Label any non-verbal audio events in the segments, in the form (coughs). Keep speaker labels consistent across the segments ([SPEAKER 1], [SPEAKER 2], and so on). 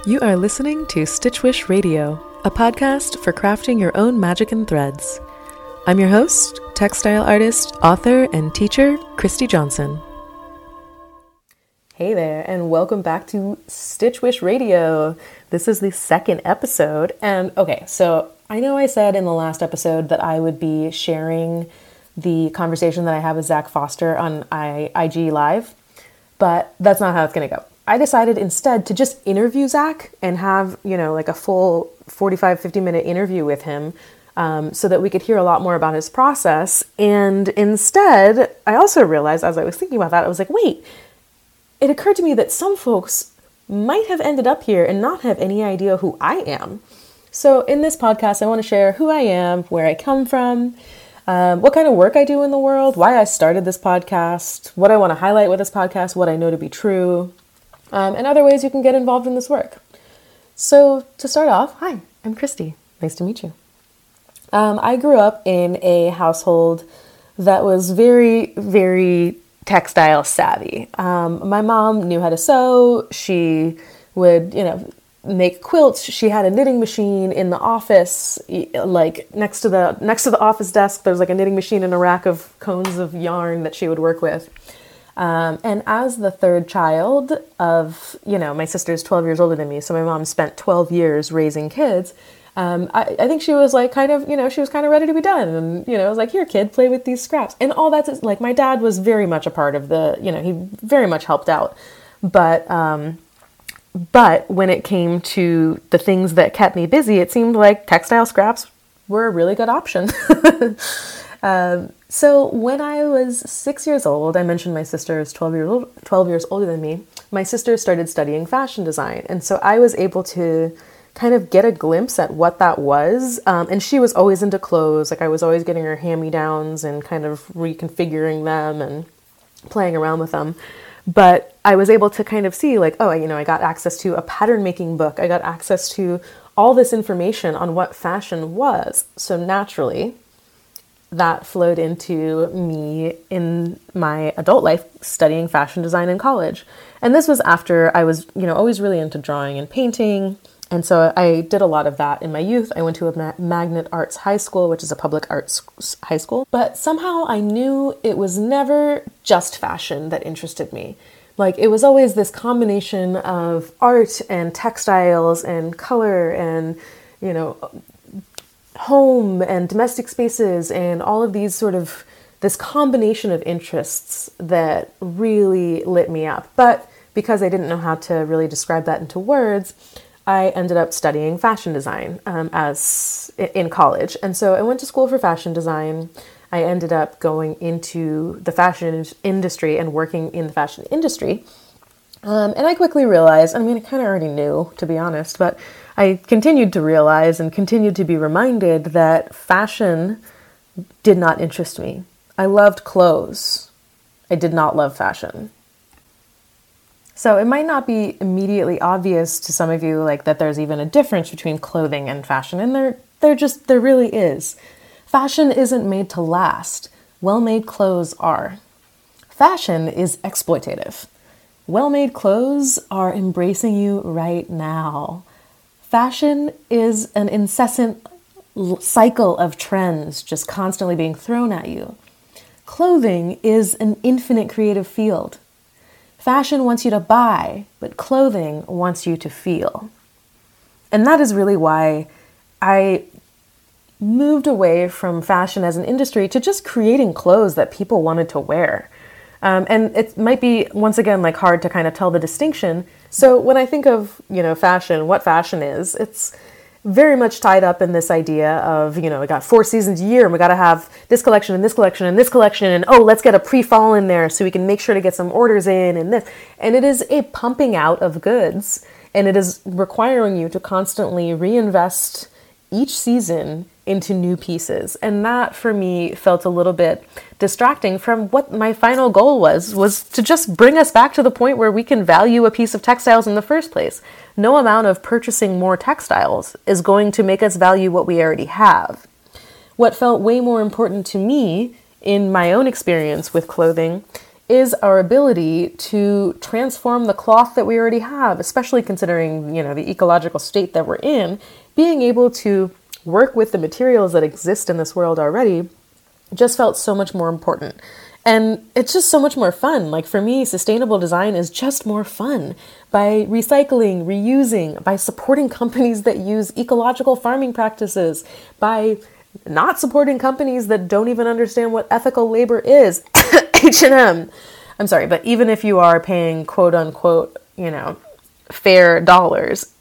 [SPEAKER 1] You are listening to Stitch Witch Radio, a podcast for crafting your own magic and threads. I'm your host, textile artist, author, and teacher, Christy Johnson. Hey there, and welcome back to Stitch Witch Radio. This is the second episode. And okay, so I know I said in the last episode that I would be sharing the conversation that I have with Zach Foster on IG Live, but that's not how it's going to go. I decided instead to just interview Zach and have, you know, like a full 45, 50 minute interview with him um, so that we could hear a lot more about his process. And instead, I also realized as I was thinking about that, I was like, wait, it occurred to me that some folks might have ended up here and not have any idea who I am. So, in this podcast, I want to share who I am, where I come from, um, what kind of work I do in the world, why I started this podcast, what I want to highlight with this podcast, what I know to be true, um, and other ways you can get involved in this work. So, to start off, hi, I'm Christy. Nice to meet you. Um, I grew up in a household that was very, very textile savvy. Um, my mom knew how to sew. She would, you know, make quilts. She had a knitting machine in the office, like next to the next to the office desk. There's like a knitting machine and a rack of cones of yarn that she would work with. Um, and as the third child of, you know, my sister's 12 years older than me, so my mom spent 12 years raising kids. Um, I, I, think she was like kind of, you know, she was kind of ready to be done. And, you know, I was like, here, kid, play with these scraps. And all that's like my dad was very much a part of the, you know, he very much helped out. But, um, but when it came to the things that kept me busy, it seemed like textile scraps were a really good option. (laughs) um, so when I was six years old, I mentioned my sister is 12 years, old, 12 years older than me. My sister started studying fashion design. And so I was able to kind of get a glimpse at what that was. Um, and she was always into clothes. Like I was always getting her hand me downs and kind of reconfiguring them and playing around with them but I was able to kind of see like, oh, you know, I got access to a pattern making book. I got access to all this information on what fashion was. So naturally, that flowed into me in my adult life studying fashion design in college. And this was after I was, you know, always really into drawing and painting and so I did a lot of that in my youth. I went to a magnet arts high school, which is a public arts high school. But somehow I knew it was never just fashion that interested me. Like it was always this combination of art and textiles and color and, you know, home and domestic spaces and all of these sort of this combination of interests that really lit me up. But because I didn't know how to really describe that into words, I ended up studying fashion design um, as in college, and so I went to school for fashion design. I ended up going into the fashion industry and working in the fashion industry. Um, and I quickly realized, I mean, I kind of already knew, to be honest, but I continued to realize and continued to be reminded that fashion did not interest me. I loved clothes. I did not love fashion. So it might not be immediately obvious to some of you like that there's even a difference between clothing and fashion and there there just there really is. Fashion isn't made to last. Well-made clothes are. Fashion is exploitative. Well-made clothes are embracing you right now. Fashion is an incessant cycle of trends just constantly being thrown at you. Clothing is an infinite creative field. Fashion wants you to buy, but clothing wants you to feel. And that is really why I moved away from fashion as an industry to just creating clothes that people wanted to wear. Um, and it might be once again like hard to kind of tell the distinction. So when I think of you know fashion, what fashion is, it's very much tied up in this idea of you know we got four seasons a year and we got to have this collection and this collection and this collection and oh let's get a pre-fall in there so we can make sure to get some orders in and this. And it is a pumping out of goods and it is requiring you to constantly reinvest each season into new pieces. And that for me felt a little bit distracting from what my final goal was was to just bring us back to the point where we can value a piece of textiles in the first place. No amount of purchasing more textiles is going to make us value what we already have. What felt way more important to me in my own experience with clothing is our ability to transform the cloth that we already have, especially considering, you know, the ecological state that we're in, being able to work with the materials that exist in this world already just felt so much more important. And it's just so much more fun. Like for me, sustainable design is just more fun by recycling, reusing, by supporting (laughs) companies that use ecological farming practices, by not supporting companies that don't even understand what ethical labor is. (coughs) H&M. I'm sorry, but even if you are paying quote unquote, you know, fair dollars,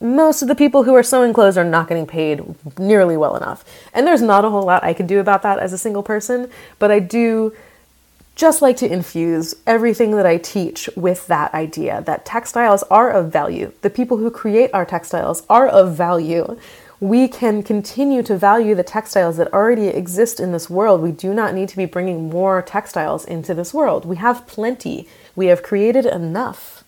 [SPEAKER 1] most of the people who are sewing clothes are not getting paid nearly well enough. And there's not a whole lot I can do about that as a single person, but I do just like to infuse everything that I teach with that idea that textiles are of value. The people who create our textiles are of value. We can continue to value the textiles that already exist in this world. We do not need to be bringing more textiles into this world. We have plenty. We have created enough.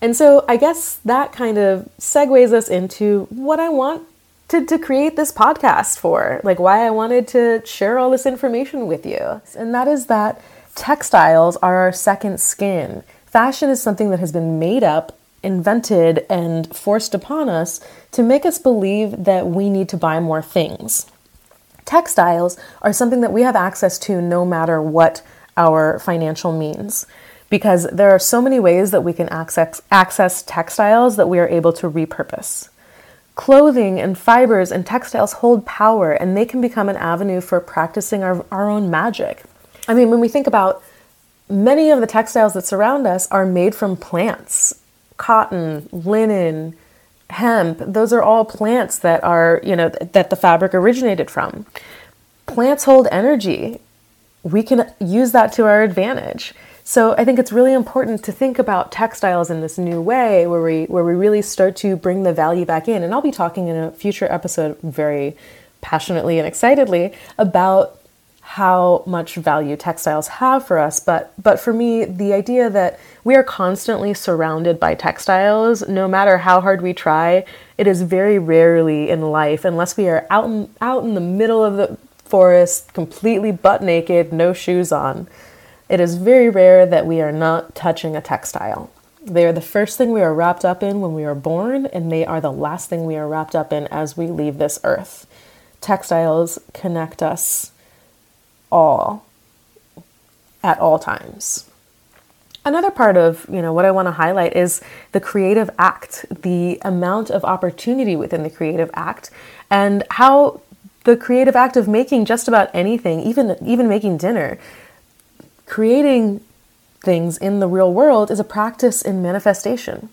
[SPEAKER 1] And so I guess that kind of segues us into what I want to, to create this podcast for, like why I wanted to share all this information with you. And that is that textiles are our second skin. Fashion is something that has been made up, invented, and forced upon us to make us believe that we need to buy more things. Textiles are something that we have access to no matter what our financial means because there are so many ways that we can access access textiles that we are able to repurpose. Clothing and fibers and textiles hold power and they can become an avenue for practicing our, our own magic. I mean, when we think about many of the textiles that surround us are made from plants cotton, linen, hemp, those are all plants that are, you know, that the fabric originated from. Plants hold energy. We can use that to our advantage. So I think it's really important to think about textiles in this new way where we where we really start to bring the value back in. And I'll be talking in a future episode very passionately and excitedly about how much value textiles have for us but but for me the idea that we are constantly surrounded by textiles no matter how hard we try it is very rarely in life unless we are out in, out in the middle of the forest completely butt naked no shoes on it is very rare that we are not touching a textile. They are the first thing we are wrapped up in when we are born, and they are the last thing we are wrapped up in as we leave this earth. Textiles connect us all at all times. Another part of, you know, what I want to highlight is the creative act, the amount of opportunity within the creative act and how the creative act of making just about anything, even even making dinner, creating things in the real world is a practice in manifestation.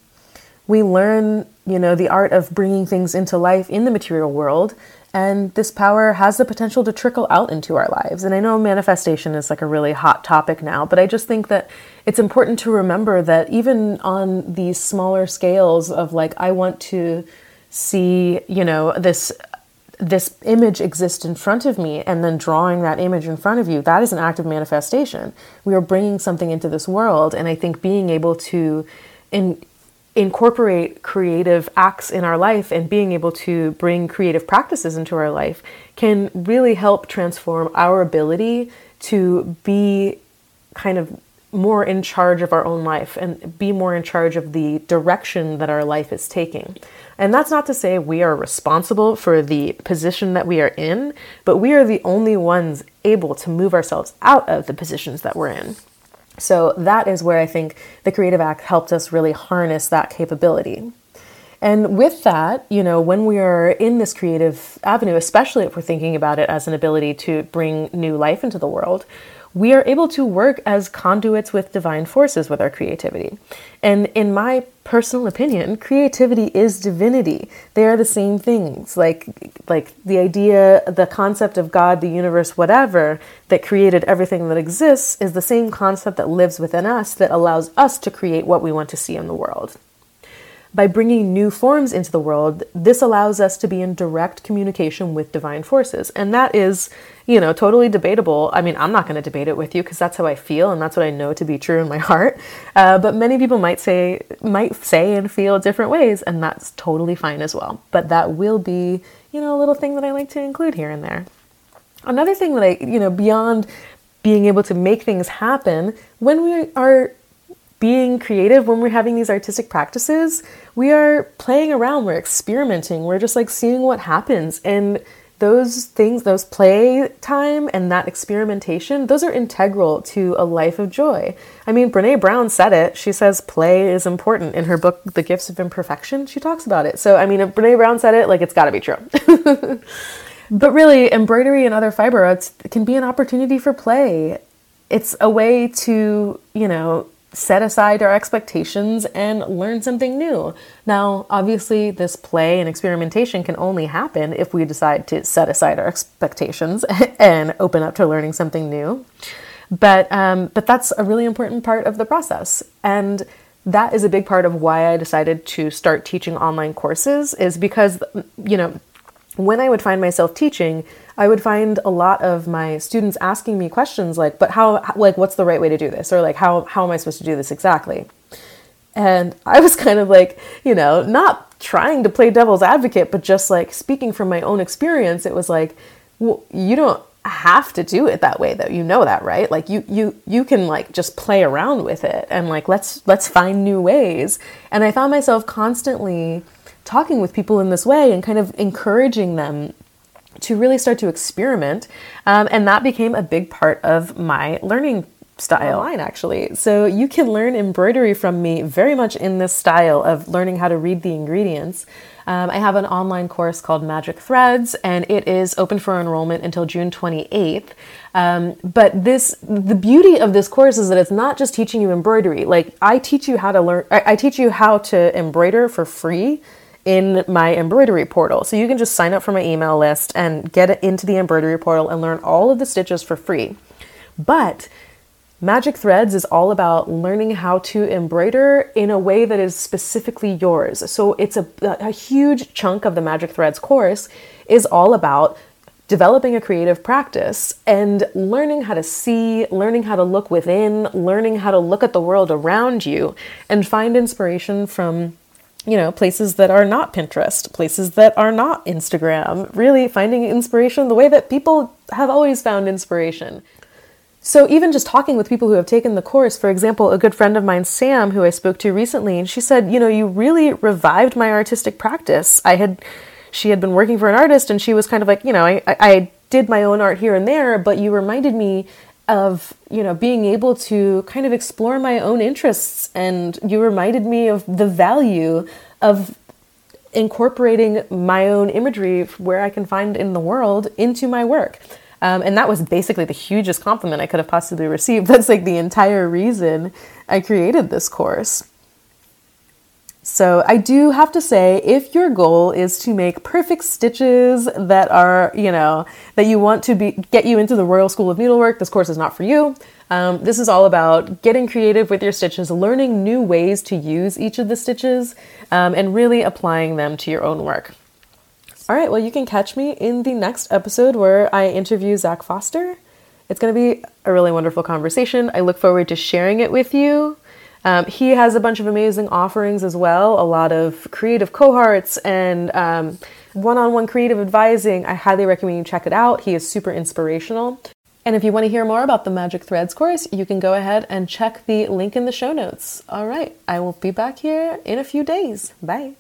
[SPEAKER 1] We learn, you know, the art of bringing things into life in the material world, and this power has the potential to trickle out into our lives. And I know manifestation is like a really hot topic now, but I just think that it's important to remember that even on these smaller scales of like, I want to see, you know, this this image exists in front of me and then drawing that image in front of you that is an act of manifestation. We are bringing something into this world and i think being able to in, incorporate creative acts in our life and being able to bring creative practices into our life can really help transform our ability to be kind of more in charge of our own life and be more in charge of the direction that our life is taking. And that's not to say we are responsible for the position that we are in, but we are the only ones able to move ourselves out of the positions that we're in. So that is where I think the Creative Act helped us really harness that capability. And with that, you know, when we are in this creative avenue, especially if we're thinking about it as an ability to bring new life into the world, we are able to work as conduits with divine forces with our creativity. And in my personal opinion, creativity is divinity. They are the same things. Like like the idea, the concept of God, the universe, whatever that created everything that exists is the same concept that lives within us that allows us to create what we want to see in the world by bringing new forms into the world, this allows us to be in direct communication with divine forces. And that is, you know, totally debatable. I mean, I'm not going to debate it with you because that's how I feel and that's what I know to be true in my (laughs) heart. Uh, but many people might say, might say and feel different ways, and that's totally fine as well. But that will be, you know, a little thing that I like to include here and there. Another thing that I, you know, beyond being able to make things happen when we are being creative when we're having these artistic practices we are playing around we're experimenting we're just like seeing what happens and those things, those play time and that experimentation, those are integral to a life of joy. I mean, Brene Brown said it. She says play is important in her book, The Gifts of Imperfection. She talks about it. So, I mean, if Brene Brown said it, like, it's got to be true. (laughs) but really, embroidery and other fiber arts can be an opportunity for play. It's a way to, you know, set aside our expectations and learn something new. Now, obviously, this play and experimentation can only happen if we decide to set aside our expectations (laughs) and open up to learning something new. But um, but that's a really important part of the process, and that is a big part of why I decided to start teaching online courses. Is because you know when I would find myself teaching I would find a lot of my students asking me questions like, but how, like, what's the right way to do this? Or like, how, how am I supposed to do this exactly? And I was (laughs) kind of like, you know, not trying to play devil's advocate, but just like speaking from my own experience, it was like, well, you don't have to do it that way though. You know that, right? Like you you you can like just play around with it and like let's let's find new ways. And I found myself constantly talking with people in this way and kind of encouraging them to really start to experiment. Um, and that became a big part of my learning style line actually. So you can learn embroidery from me very much in this style of learning how to read the ingredients. Um, I have an online course called Magic Threads, and it is open for enrollment until June 28th. Um, but this, the beauty of this course is that it's not just teaching you embroidery. Like I teach you how to learn, I, I teach you how to embroider for free in my embroidery portal. So you can just sign up for my email list and get into the embroidery portal and learn all of the stitches for free. But Magic Threads is all about learning how to embroider in a way that is specifically yours. So it's a, a huge chunk of the Magic Threads course is all about developing a creative practice and learning how to see, learning how to look within, learning how to look at the world around you and find inspiration from you know, places that are not Pinterest, places that are not Instagram, really finding inspiration the way that people have always found inspiration. So, even just talking with people who have taken the course, for example, a good friend of mine, Sam, who I spoke to recently, and she said, You know, you really revived my artistic practice. I had, she had been working for an artist, and she was kind of like, You know, I, I did my own art here and there, but you reminded me of you know being able to kind of explore my own interests and you reminded me of the value of incorporating my own imagery where I can find in the world into my work. Um, and that was basically the hugest compliment I could have possibly received. (laughs) That's like the entire reason I created this course. So I do have to say, if your goal is to make perfect stitches that are, you know, that you want to be get you into the Royal School of Needlework, this course is not for you. Um, this is all about getting creative with your stitches, learning new ways to use each of the stitches, um, and really applying them to your own work. All right, well, you can catch me in the next episode where I interview Zach Foster. It's going to be a really wonderful conversation. I look forward to sharing it with you. Um, he has a bunch of amazing offerings as well, a lot of creative cohorts and one on one creative advising. I highly recommend you check it out. He is super inspirational. And if you want to hear more about the Magic Threads course, you can go ahead and check the link in the show notes. All right, I will be back here in a few days. Bye.